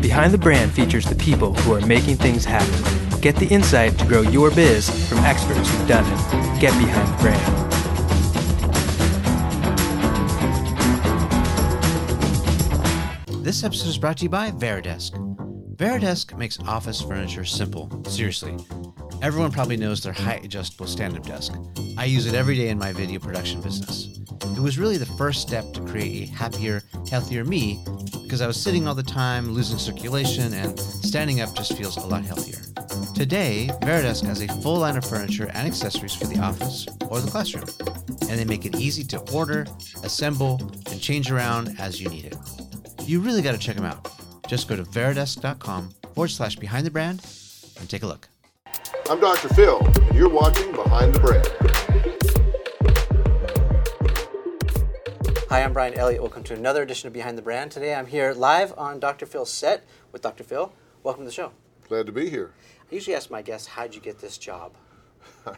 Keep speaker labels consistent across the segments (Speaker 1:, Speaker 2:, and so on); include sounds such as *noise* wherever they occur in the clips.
Speaker 1: Behind the Brand features the people who are making things happen. Get the insight to grow your biz from experts who've done it. Get behind the brand.
Speaker 2: This episode is brought to you by Varidesk. Varidesk makes office furniture simple. Seriously. Everyone probably knows their height adjustable stand up desk. I use it every day in my video production business. It was really the first step to create a happier, healthier me because I was sitting all the time, losing circulation, and standing up just feels a lot healthier. Today, Varidesk has a full line of furniture and accessories for the office or the classroom, and they make it easy to order, assemble, and change around as you need it. You really got to check them out. Just go to varidesk.com forward slash behind the brand and take a look.
Speaker 3: I'm Dr. Phil, and you're watching Behind the Brand.
Speaker 4: Hi, I'm Bryan Elliott. Welcome to another edition of Behind the Brand. Today I'm here live on Dr. Phil's set with Dr. Phil. Welcome to the show.
Speaker 3: Glad to be here.
Speaker 4: I usually ask my guests, how'd you get this job? *laughs*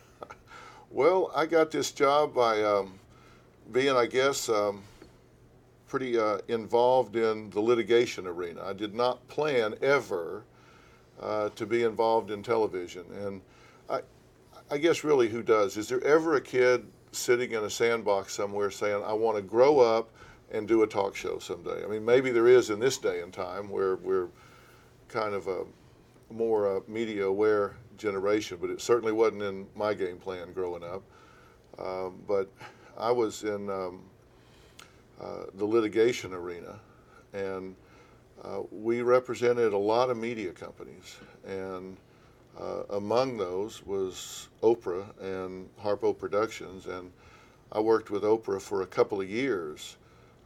Speaker 3: Well, I got this job by um, being, I guess, um, pretty uh, involved in the litigation arena. I did not plan ever uh, to be involved in television. And I, I guess really who does? Is there ever a kid sitting in a sandbox somewhere saying, I want to grow up and do a talk show someday? I mean, maybe there is in this day and time where we're kind of a more uh, media aware generation, but it certainly wasn't in my game plan growing up. Um, but I was in um, uh, the litigation arena, and uh, we represented a lot of media companies, and uh, among those was Oprah and Harpo Productions, and I worked with Oprah for a couple of years,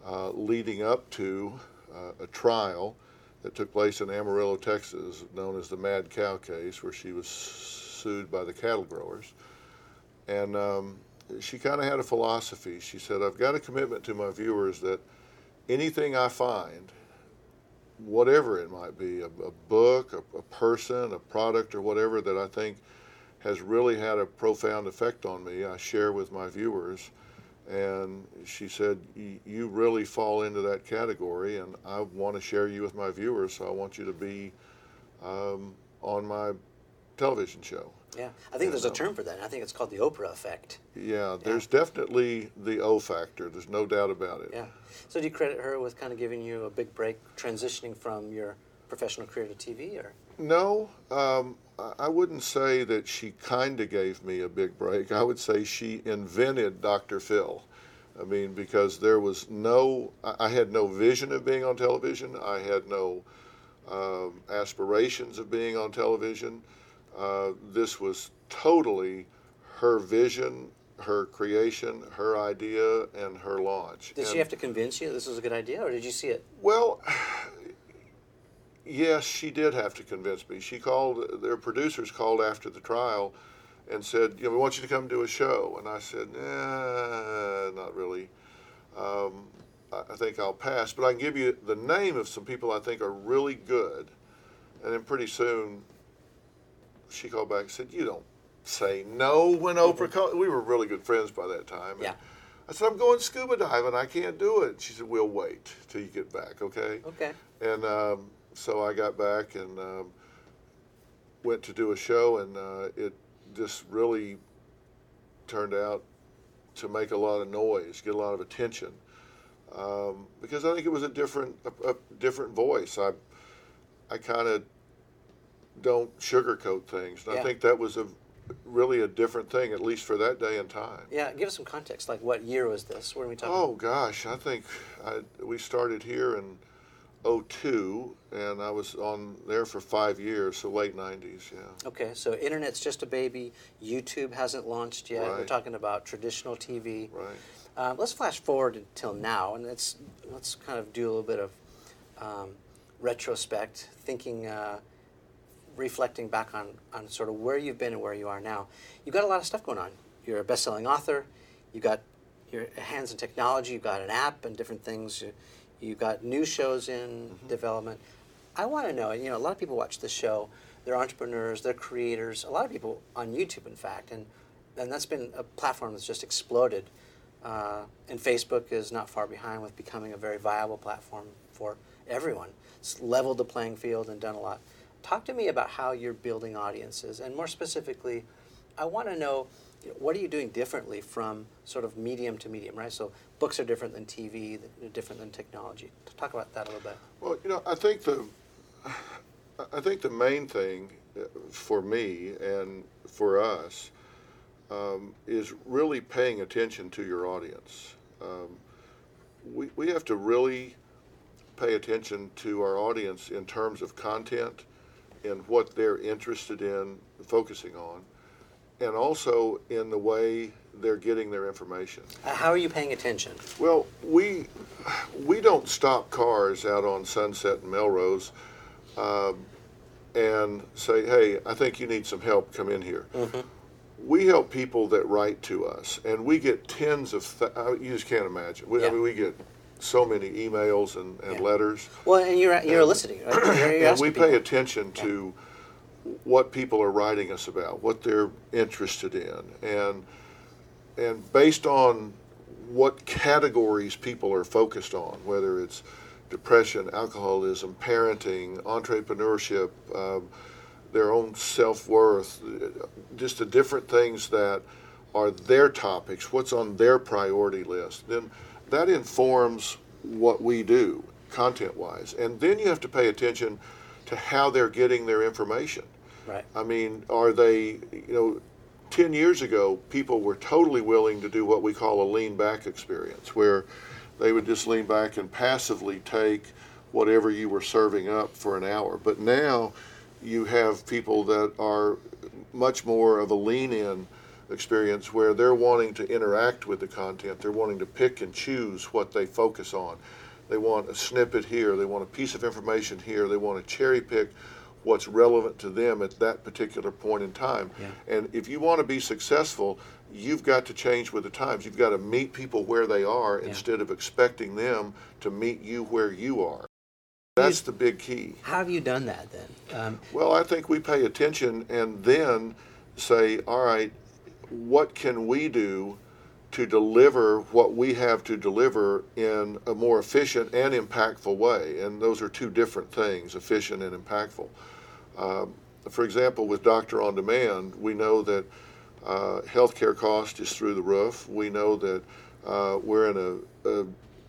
Speaker 3: uh, leading up to uh, a trial that took place in Amarillo, Texas, known as the Mad Cow case, where she was sued by the cattle growers, and um, she kind of had a philosophy. She said, "I've got a commitment to my viewers that anything I find." Whatever it might be, a, a book, a, a, person, a product, or whatever that I think has really had a profound effect on me, I share with my viewers. And she said, You really fall into that category, and I want to share you with my viewers, so I want you to be um, on my television show.
Speaker 4: Yeah, I think and, there's a term for that. I think it's called the Oprah effect.
Speaker 3: Yeah, there's yeah. definitely the O factor. There's no doubt about it.
Speaker 4: Yeah. So do you credit her with kind of giving you a big break, transitioning from your professional career to TV, or?
Speaker 3: No, um, I wouldn't say that she kind of gave me a big break. I would say she invented Dr. Phil. I mean, because there was no, I had no vision of being on television. I had no um, aspirations of being on television. Uh, this was totally her vision, her creation, her idea, and her launch.
Speaker 4: Did
Speaker 3: and
Speaker 4: she have to convince you this was a good idea, or did you see it?
Speaker 3: Well, *sighs* yes, she did have to convince me. She called, their producers called after the trial and said, you know, we want you to come do a show. And I said, nah, not really. Um, I think I'll pass, but I can give you the name of some people I think are really good. And then pretty soon she called back and said, "You don't say no when Oprah mm-hmm. called." We were really good friends by that time.
Speaker 4: Yeah.
Speaker 3: I said, "I'm going scuba diving. I can't do it." She said, "We'll wait till you get back, okay?"
Speaker 4: Okay.
Speaker 3: And um, so I got back and um, went to do a show, and uh, it just really turned out to make a lot of noise, get a lot of attention, um, because I think it was a different, a, a different voice. I, I kind of don't sugarcoat things. And
Speaker 4: yeah.
Speaker 3: I think that was a really a different thing, at least for that day and time.
Speaker 4: Yeah, give us some context. Like, what year was this? What are we talking?
Speaker 3: Oh gosh, I think I, we started here in 02, and I was on there for five years, so late 90s. Yeah.
Speaker 4: Okay, so internet's just a baby. YouTube hasn't launched yet.
Speaker 3: Right.
Speaker 4: We're talking about traditional TV.
Speaker 3: Right.
Speaker 4: Um, let's flash forward until now, and let's let's kind of do a little bit of um, retrospect, thinking. Uh, reflecting back on, on sort of where you've been and where you are now, you've got a lot of stuff going on. You're a best-selling author. You've got your hands in technology. You've got an app and different things. You, you've got new shows in mm-hmm. development. I want to know. You know, a lot of people watch this show. They're entrepreneurs. They're creators. A lot of people on YouTube, in fact, and and that's been a platform that's just exploded. Uh, and Facebook is not far behind with becoming a very viable platform for everyone. It's leveled the playing field and done a lot. Talk to me about how you're building audiences, and more specifically, I want to know what are you doing differently from sort of medium to medium, right? So books are different than TV, different than technology. Talk about that a little bit.
Speaker 3: Well, you know, I think the I think the main thing uh, for me and for us um, is really paying attention to your audience. Um, we, we have to really pay attention to our audience in terms of content and what they're interested in focusing on, and also in the way they're getting their information.
Speaker 4: Uh, how are you paying attention?
Speaker 3: Well, we we don't stop cars out on Sunset and Melrose um, and say, "Hey, I think you need some help. Come in here." We help people that write to us, and we get tens of. Th- uh, you just can't imagine. We, I mean, we get so many emails and, and
Speaker 4: Yeah.
Speaker 3: letters.
Speaker 4: Well, and you're you're eliciting, right? *clears throat* You're, you're
Speaker 3: and we
Speaker 4: people.
Speaker 3: pay attention to what people are writing us about, what they're interested in, and and based on what categories people are focused on, whether it's depression, alcoholism, parenting, entrepreneurship, um, their own self worth, just the different things that are their topics, what's on their priority list, then that informs what we do content wise. And then you have to pay attention to how they're getting their information.
Speaker 4: Right.
Speaker 3: I mean, are they, you know, 10 years ago, people were totally willing to do what we call a lean back experience, where they would just lean back and passively take whatever you were serving up for an hour. But now you have people that are much more of a lean in experience where they're wanting to interact with the content. They're wanting to pick and choose what they focus on. They want a snippet here, they want a piece of information here, they want to cherry pick what's relevant to them at that particular point in time.
Speaker 4: Yeah.
Speaker 3: And if you want to be successful, you've got to change with the times. You've got to meet people where they are instead of expecting them to meet you where you are. That's the big key.
Speaker 4: How have you done that then? Um,
Speaker 3: Well, I think we pay attention and then say, all right, what can we do to deliver what we have to deliver in a more efficient and impactful way? And those are two different things, efficient and impactful. Um, for example, with Doctor on Demand, we know that uh, healthcare cost is through the roof. We know that uh, we're in a, a,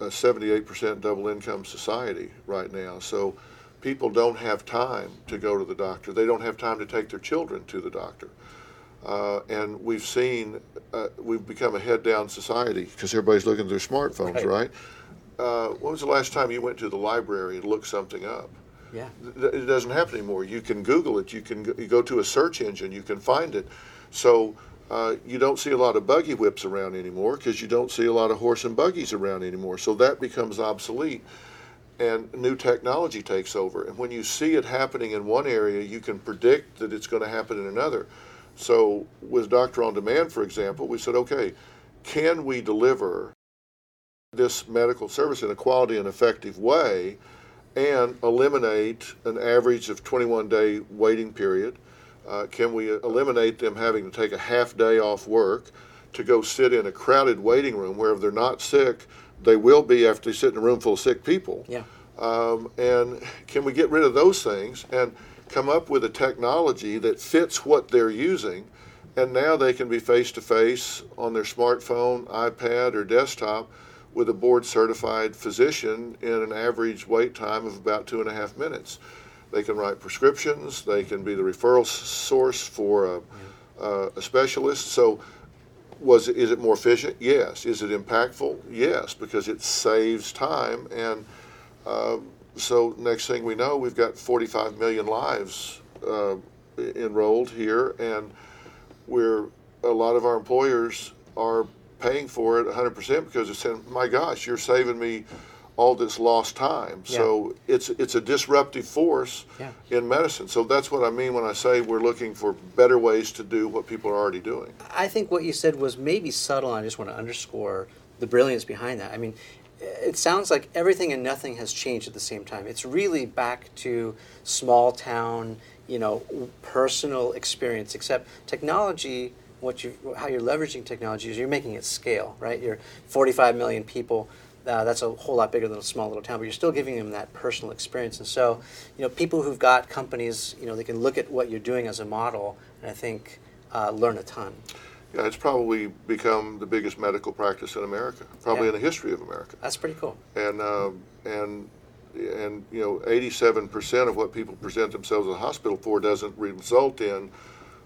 Speaker 3: a 78% double income society right now. So people don't have time to go to the doctor. They don't have time to take their children to the doctor. Uh, and we've seen, uh, we've become a head down society because everybody's looking at their smartphones,
Speaker 4: Right.
Speaker 3: right? Uh, when was the last time you went to the library and looked something up?
Speaker 4: yeah.
Speaker 3: Th- It doesn't happen anymore. You can Google it. You can go, you go to a search engine. You can find it. So uh, you don't see a lot of buggy whips around anymore because you don't see a lot of horse and buggies around anymore. So that becomes obsolete, and new technology takes over. And when you see it happening in one area, you can predict that it's going to happen in another. So with Doctor on Demand, for example, we said, okay, can we deliver this medical service in a quality and effective way? and eliminate an average of 21 day waiting period? Uh, can we eliminate them having to take a half day off work to go sit in a crowded waiting room where if they're not sick, they will be after they sit in a room full of sick people?
Speaker 4: Yeah.
Speaker 3: Um, and can we get rid of those things and come up with a technology that fits what they're using? And now they can be face to face on their smartphone, iPad, or desktop with a board certified physician in an average wait time of about two and a half minutes. They can write prescriptions, they can be the referral source for a, uh, a specialist. So, was it, is it more efficient? Yes. Is it impactful? Yes, because it saves time. And um, so, next thing we know, we've got 45 million lives uh, enrolled here, and we're a lot of our employers are paying for it 100% because they're saying, "My gosh, you're saving me all this lost time." So it's it's a disruptive force
Speaker 4: Yeah.
Speaker 3: in medicine. So that's what I mean when I say we're looking for better ways to do what people are already doing.
Speaker 4: I think what you said was maybe subtle, and I just want to underscore the brilliance behind that. I mean, it sounds like everything and nothing has changed at the same time. It's really back to small town, you know, personal experience. Except technology, what you, how you're leveraging technology is you're making it scale, right? You're 45 million people uh, that's a whole lot bigger than a small little town, but you're still giving them that personal experience. And so, you know, people who've got companies, you know, they can look at what you're doing as a model, and I think uh, learn a ton.
Speaker 3: Yeah, it's probably become the biggest medical practice in America, probably
Speaker 4: Yeah.
Speaker 3: in the history of America.
Speaker 4: That's pretty cool.
Speaker 3: And um, and and you know, 87% of what people present themselves at the hospital for doesn't result in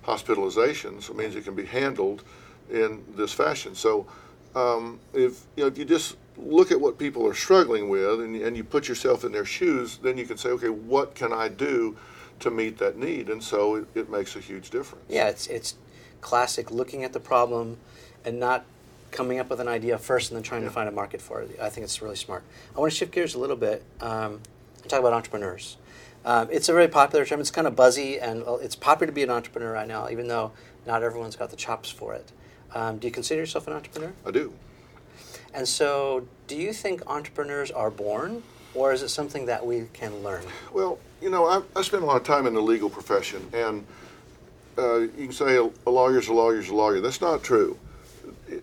Speaker 3: hospitalization. So It means it can be handled in this fashion. So um, if you know, if you just look at what people are struggling with and, and you put yourself in their shoes, then you can say, okay, what can I do to meet that need? And so it, it makes a huge difference.
Speaker 4: Yeah, it's it's classic looking at the problem and not coming up with an idea first and then trying to find a market for it. I think it's really smart. I want to shift gears a little bit um, and talk about entrepreneurs. Um, it's a very popular term. It's kind of buzzy, and it's popular to be an entrepreneur right now, even though not everyone's got the chops for it. Um, do you consider yourself an entrepreneur?
Speaker 3: I do.
Speaker 4: And so, do you think entrepreneurs are born, or is it something that we can learn?
Speaker 3: Well, you know, I, I spend a lot of time in the legal profession, and uh, you can say a, a lawyer's a lawyer's a lawyer. That's not true.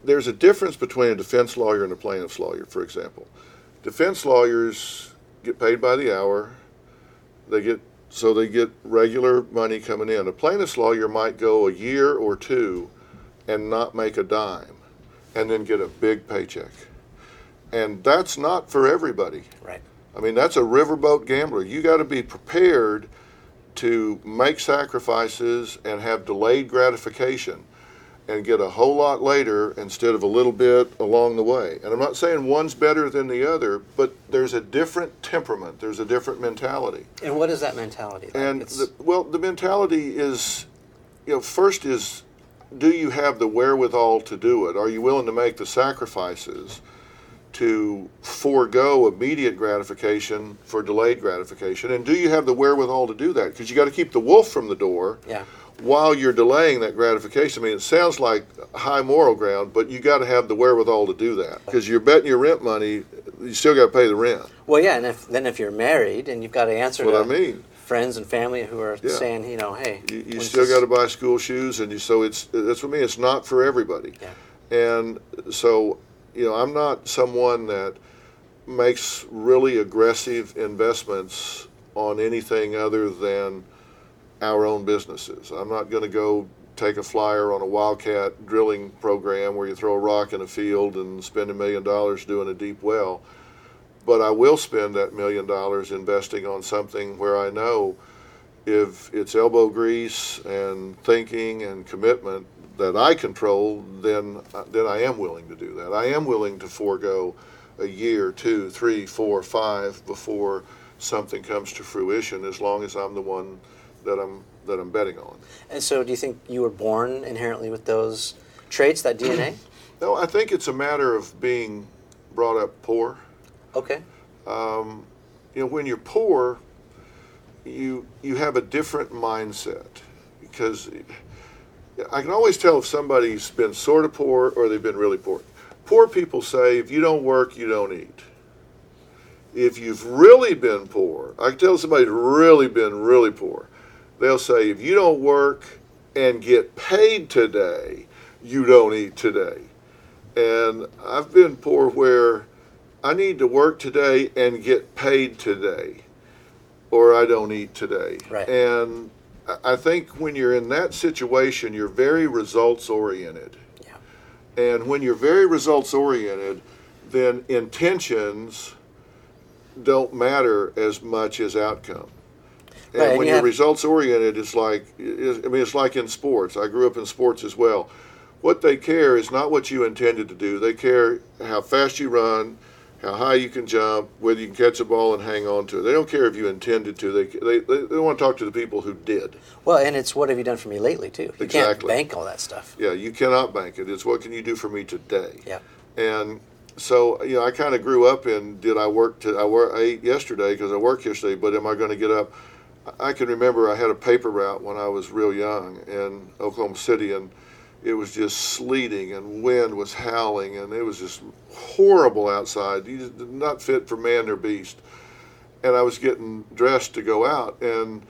Speaker 3: There's a difference between a defense lawyer and a plaintiff's lawyer, for example. Defense lawyers get paid by the hour. They get so they get regular money coming in. A plaintiff's lawyer might go a year or two and not make a dime, and then get a big paycheck. And that's not for everybody.
Speaker 4: Right.
Speaker 3: I mean, that's a riverboat gambler. You got to be prepared to make sacrifices and have delayed gratification and get a whole lot later instead of a little bit along the way. And I'm not saying one's better than the other, but there's a different temperament, there's a different mentality.
Speaker 4: And what is that mentality? Like,
Speaker 3: And the, well, the mentality is, you know, first is, do you have the wherewithal to do it? Are you willing to make the sacrifices to forego immediate gratification for delayed gratification? And do you have the wherewithal to do that? Because you got to keep the wolf from the door
Speaker 4: yeah.
Speaker 3: while you're delaying that gratification. I mean, it sounds like high moral ground, but you got to have the wherewithal to do that. Because you're betting your rent money, you still got to pay the rent.
Speaker 4: Well, yeah, and if, then if you're married and you've got to answer
Speaker 3: That's what
Speaker 4: to
Speaker 3: I mean.
Speaker 4: friends and family who are
Speaker 3: Yeah.
Speaker 4: saying, you know, hey,
Speaker 3: You, you still got to buy school shoes, and you, so it's that's what I mean. It's not for everybody,
Speaker 4: Yeah.
Speaker 3: and so you know I'm not someone that makes really aggressive investments on anything other than our own businesses. I'm not going to go take a flyer on a wildcat drilling program where you throw a rock in a field and spend a million dollars doing a deep well. But I will spend that million dollars investing on something where I know if it's elbow grease and thinking and commitment that I control, then then I am willing to do that. I am willing to forego a year, two, three, four, five before something comes to fruition, as long as I'm the one that I'm that I'm betting on.
Speaker 4: And so, do you think you were born inherently with those traits, that DNA? *clears throat*
Speaker 3: No, I think it's a matter of being brought up poor.
Speaker 4: Okay.
Speaker 3: Um, you know, when you're poor, you you have a different mindset because I can always tell if somebody's been sort of poor or they've been really poor. Poor people say, if you don't work, you don't eat. If you've really been poor, I can tell somebody's really been really poor. They'll say, if you don't work and get paid today, you don't eat today. And I've been poor where I need to work today and get paid today, or I don't eat today.
Speaker 4: Right.
Speaker 3: And I- think when you're in that situation, you're very results oriented.
Speaker 4: Yeah.
Speaker 3: And when you're very results oriented, then intentions don't matter as much as outcome. And
Speaker 4: Right,
Speaker 3: when
Speaker 4: you
Speaker 3: you're results oriented, it's like I mean, it's like in sports. I grew up in sports as well. What they care is not what you intended to do. They care how fast you run, how high you can jump, whether you can catch a ball and hang on to it. They don't care if you intended to. They they, they, they want to talk to the people who did.
Speaker 4: Well, and it's what have you done for me lately too? You can't
Speaker 3: Exactly.
Speaker 4: bank all that stuff.
Speaker 3: Yeah, you cannot bank it. It's what can you do for me today.
Speaker 4: Yeah.
Speaker 3: And so, you know, I kind of grew up in did I work to I work I ate yesterday because I worked yesterday, but am I going to get up? I can remember I had a paper route when I was real young in Oklahoma City, and it was just sleeting and wind was howling, and it was just horrible outside. You just not fit for man or beast. And I was getting dressed to go out, and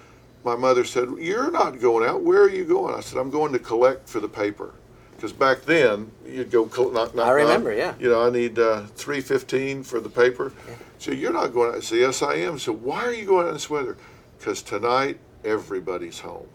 Speaker 3: my mother said, "You're not going out. Where are you going?" I said, "I'm going to collect for the paper." Because back then, you'd go knock, knock,
Speaker 4: I remember,
Speaker 3: knock.
Speaker 4: yeah.
Speaker 3: You know, I need uh, three fifteen for the paper. So you're not going out. I said, yes, I am. So why are you going out in this weather? Because tonight everybody's home.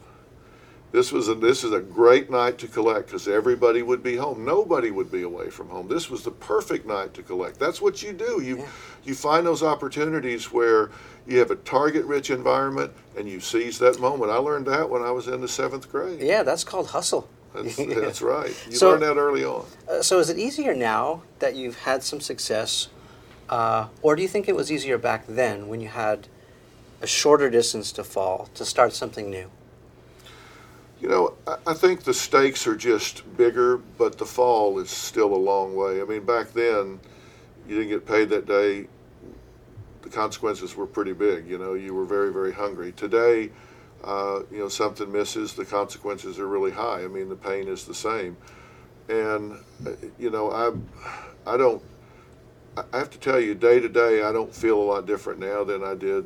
Speaker 3: This was a, this is a great night to collect because everybody would be home. Nobody would be away from home. This was the perfect night to collect. That's what you do. You you find those opportunities where you have a target-rich environment and you seize that moment. I learned that when I was in the seventh grade.
Speaker 4: Yeah, that's called hustle.
Speaker 3: That's, *laughs* that's right. You
Speaker 4: So-
Speaker 3: learn that early on.
Speaker 4: Uh, so is it easier now that you've had some success, uh, or do you think it was easier back then when you had a shorter distance to fall to start something new?
Speaker 3: You know, I, think the stakes are just bigger, but the fall is still a long way. I mean, back then, you didn't get paid that day. The consequences were pretty big. You know, you were very, very hungry. Today, uh, you know, something misses, the consequences are really high. I mean, the pain is the same. And, uh, you know, I, I don't, I have to tell you, day to day, I don't feel a lot different now than I did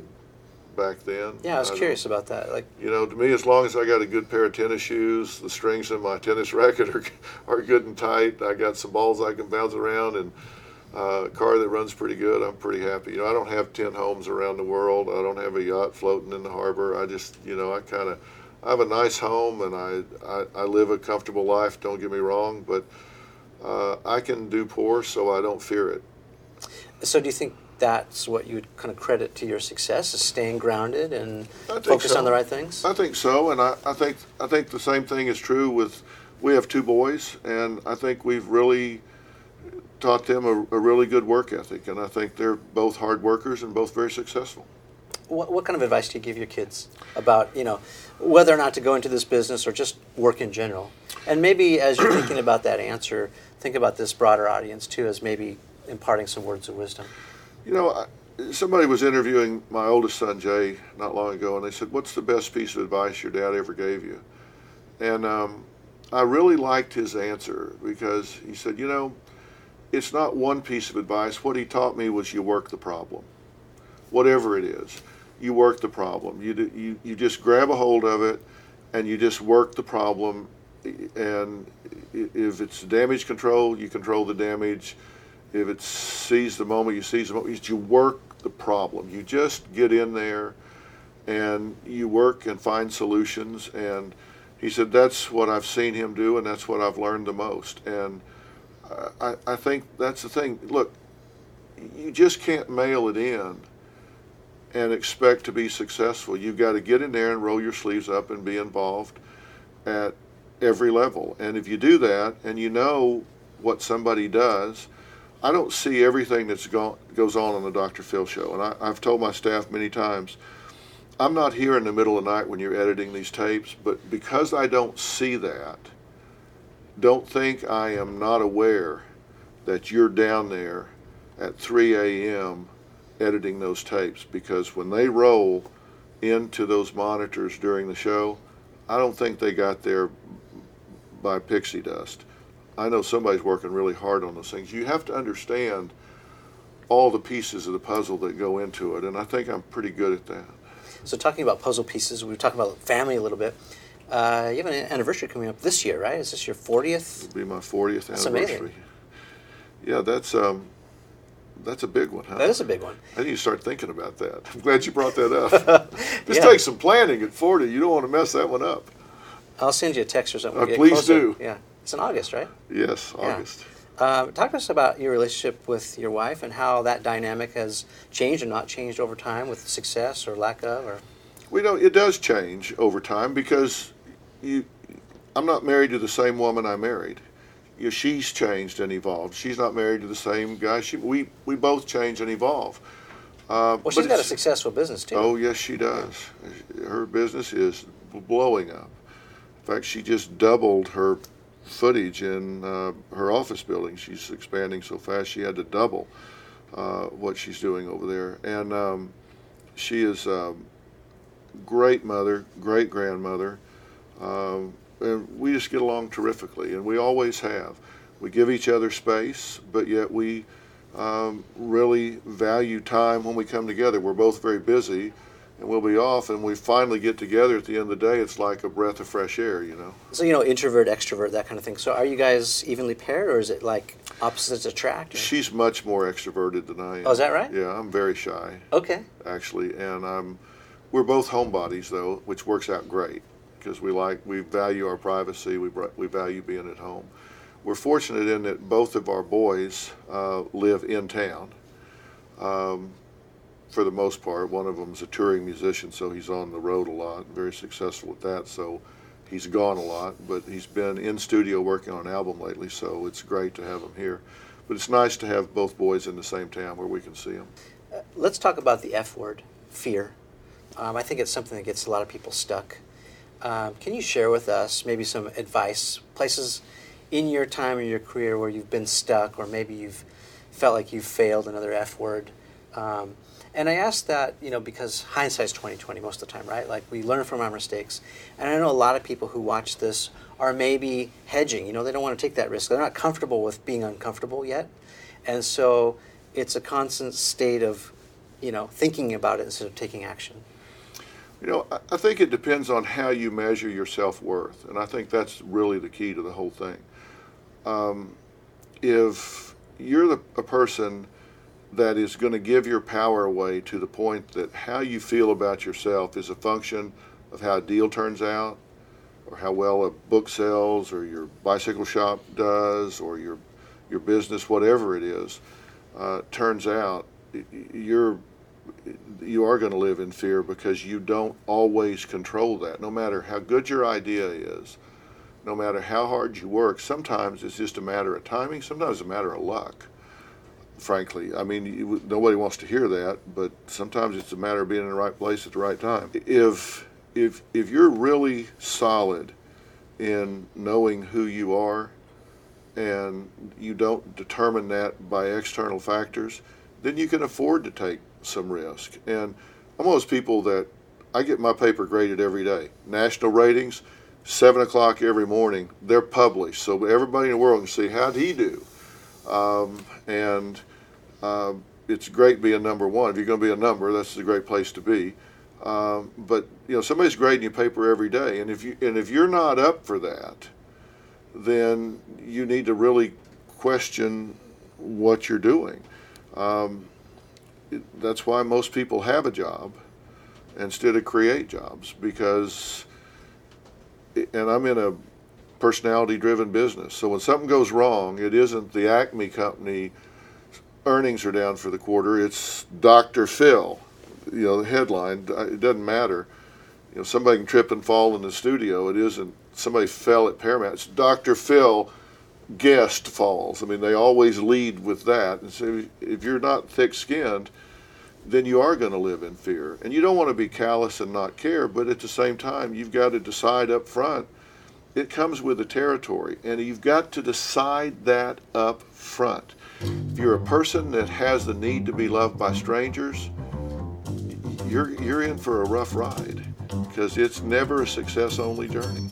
Speaker 3: back then.
Speaker 4: Yeah, I was
Speaker 3: don't-
Speaker 4: curious about that. Like,
Speaker 3: you know, to me, as long as I got a good pair of tennis shoes, the strings in my tennis *laughs* racket are, are good and tight. I got some balls I can bounce around, and uh, a car that runs pretty good. I'm pretty happy. You know, I don't have ten homes around the world. I don't have a yacht floating in the harbor. I just, you know, I kind of, I have a nice home, and I, I, I live a comfortable life. Don't get me wrong, but uh, I can do poor, so I don't fear it.
Speaker 4: so do you think that's what you would kind of credit to your success, is staying grounded and focused
Speaker 3: so.
Speaker 4: on the right things?
Speaker 3: I think so, and I, I think I think the same thing is true with. We have two boys, and I think we've really taught them a, a really good work ethic, and I think they're both hard workers and both very successful.
Speaker 4: What, what kind of advice do you give your kids about, you know, whether or not to go into this business or just work in general? And maybe as you're thinking about that answer, think about this broader audience too, as maybe imparting some words of wisdom.
Speaker 3: You know, somebody was interviewing my oldest son Jay not long ago, and they said, "What's the best piece of advice your dad ever gave you?" And um, I really liked his answer because he said, "You know, it's not one piece of advice. What he taught me was you work the problem, whatever it is. You work the problem. You you you just grab a hold of it, and you just work the problem. And if it's damage control, you control the damage." If it seize the moment, you seize the moment. You work the problem. You just get in there and you work and find solutions. And he said that's what I've seen him do, and that's what I've learned the most. And I, I think that's the thing. Look, you just can't mail it in and expect to be successful. You've got to get in there and roll your sleeves up and be involved at every level. And if you do that and you know what somebody does, I don't see everything that's go, goes on on the Dr. Phil show. And I, I've told my staff many times, I'm not here in the middle of the night when you're editing these tapes, but because I don't see that, don't think I am not aware that you're down there at 3 a.m. editing those tapes because when they roll into those monitors during the show, I don't think they got there by pixie dust. I know somebody's working really hard on those things. You have to understand all the pieces of the puzzle that go into it, and I think I'm pretty good at that.
Speaker 4: So, talking about puzzle pieces, we were talking about family a little bit. Uh, you have an anniversary coming up this year, right? Is this your 40th?
Speaker 3: It'll be my 40th
Speaker 4: That's
Speaker 3: anniversary.
Speaker 4: amazing.
Speaker 3: Yeah, that's um, that's a big one, huh?
Speaker 4: That is a big one.
Speaker 3: I need to start thinking about that. I'm glad you brought that up. *laughs* this
Speaker 4: Yeah.
Speaker 3: takes some planning at 40. You don't want to mess that one up.
Speaker 4: I'll send you a text or something.
Speaker 3: Uh,
Speaker 4: when we get
Speaker 3: please
Speaker 4: closer.
Speaker 3: do.
Speaker 4: Yeah. It's in August, right?
Speaker 3: Yes,
Speaker 4: Yeah.
Speaker 3: August.
Speaker 4: Um, talk to us about your relationship with your wife and how that dynamic has changed and not changed over time with success or lack of, or
Speaker 3: We know it does change over time because you. I'm not married to the same woman I married. You know, she's changed and evolved. She's not married to the same guy. She, we we both change and evolve. Uh,
Speaker 4: well, she's got a successful business too.
Speaker 3: Oh yes, she does. Her business is blowing up. In fact, she just doubled her footage in uh, her office building. She's expanding so fast she had to double uh, what she's doing over there. And um, she is a great mother, great grandmother, um, and we just get along terrifically, and we always have. We give each other space, but yet we um, really value time when we come together. We're both very busy, and we'll be off, and we finally get together at the end of the day. It's like a breath of fresh air, you know.
Speaker 4: So you know, introvert, extrovert, that kind of thing. So are you guys evenly paired, or is it like opposites attract? or-
Speaker 3: She's much more extroverted than I am.
Speaker 4: Oh, is that right?
Speaker 3: Yeah, I'm very shy.
Speaker 4: Okay.
Speaker 3: actually, and I'm, we're both homebodies though, which works out great because we like we value our privacy. We we value being at home. We're fortunate in that both of our boys uh, live in town. Um, for the most part, one of them's a touring musician, so he's on the road a lot. Very successful at that, so he's gone a lot. But he's been in studio working on an album lately, so it's great to have him here. But it's nice to have both boys in the same town where we can see them.
Speaker 4: Let's talk about the F word, fear. Um, I think it's something that gets a lot of people stuck. Um, can you share with us maybe some advice, places in your time in your career where you've been stuck, or maybe you've felt like you've failed another F word? Um, and I ask that, you know, because hindsight's twenty twenty most of the time, right? Like we learn from our mistakes. And I know a lot of people who watch this are maybe hedging. You know, they don't want to take that risk. They're not comfortable with being uncomfortable yet, and so it's a constant state of, you know, thinking about it instead of taking action.
Speaker 3: You know, I, I think it depends on how you measure your self worth, and I think that's really the key to the whole thing. Um, if you're the, a person that is going to give your power away to the point that how you feel about yourself is a function of how a deal turns out, or how well a book sells, or your bicycle shop does, or your your business, whatever it is, uh, turns out, you're you are going to live in fear because you don't always control that. No matter how good your idea is, no matter how hard you work, sometimes it's just a matter of timing. Sometimes it's a matter of luck. Frankly, I mean, you, nobody wants to hear that, but sometimes it's a matter of being in the right place at the right time. If if if you're really solid in knowing who you are, and you don't determine that by external factors, then you can afford to take some risk. And I'm one of those people that I get my paper graded every day. National ratings, seven o'clock every morning. They're published, so everybody in the world can see how he do. Um, and um, it's great being number one. If you're going to be a number, that's a great place to be. Um, but you know, somebody's grading your paper every day, and if you and if you're not up for that, then you need to really question what you're doing. Um, it- that's why most people have a job instead of create jobs because, and I'm in a personality driven business. So when something goes wrong, it isn't the Acme company earnings are down for the quarter, it's Dr. Phil. You know, the headline, it doesn't matter. You know, somebody can trip and fall in the studio. It isn't somebody fell at Paramount. It's Dr. Phil guest falls. I mean, they always lead with that. And so if you're not thick skinned, then you are going to live in fear. And you don't want to be callous and not care, but at the same time, you've got to decide up front. It comes with the territory, and you've got to decide that up front. If you're a person that has the need to be loved by strangers, you're, you're in for a rough ride because it's never a success only journey.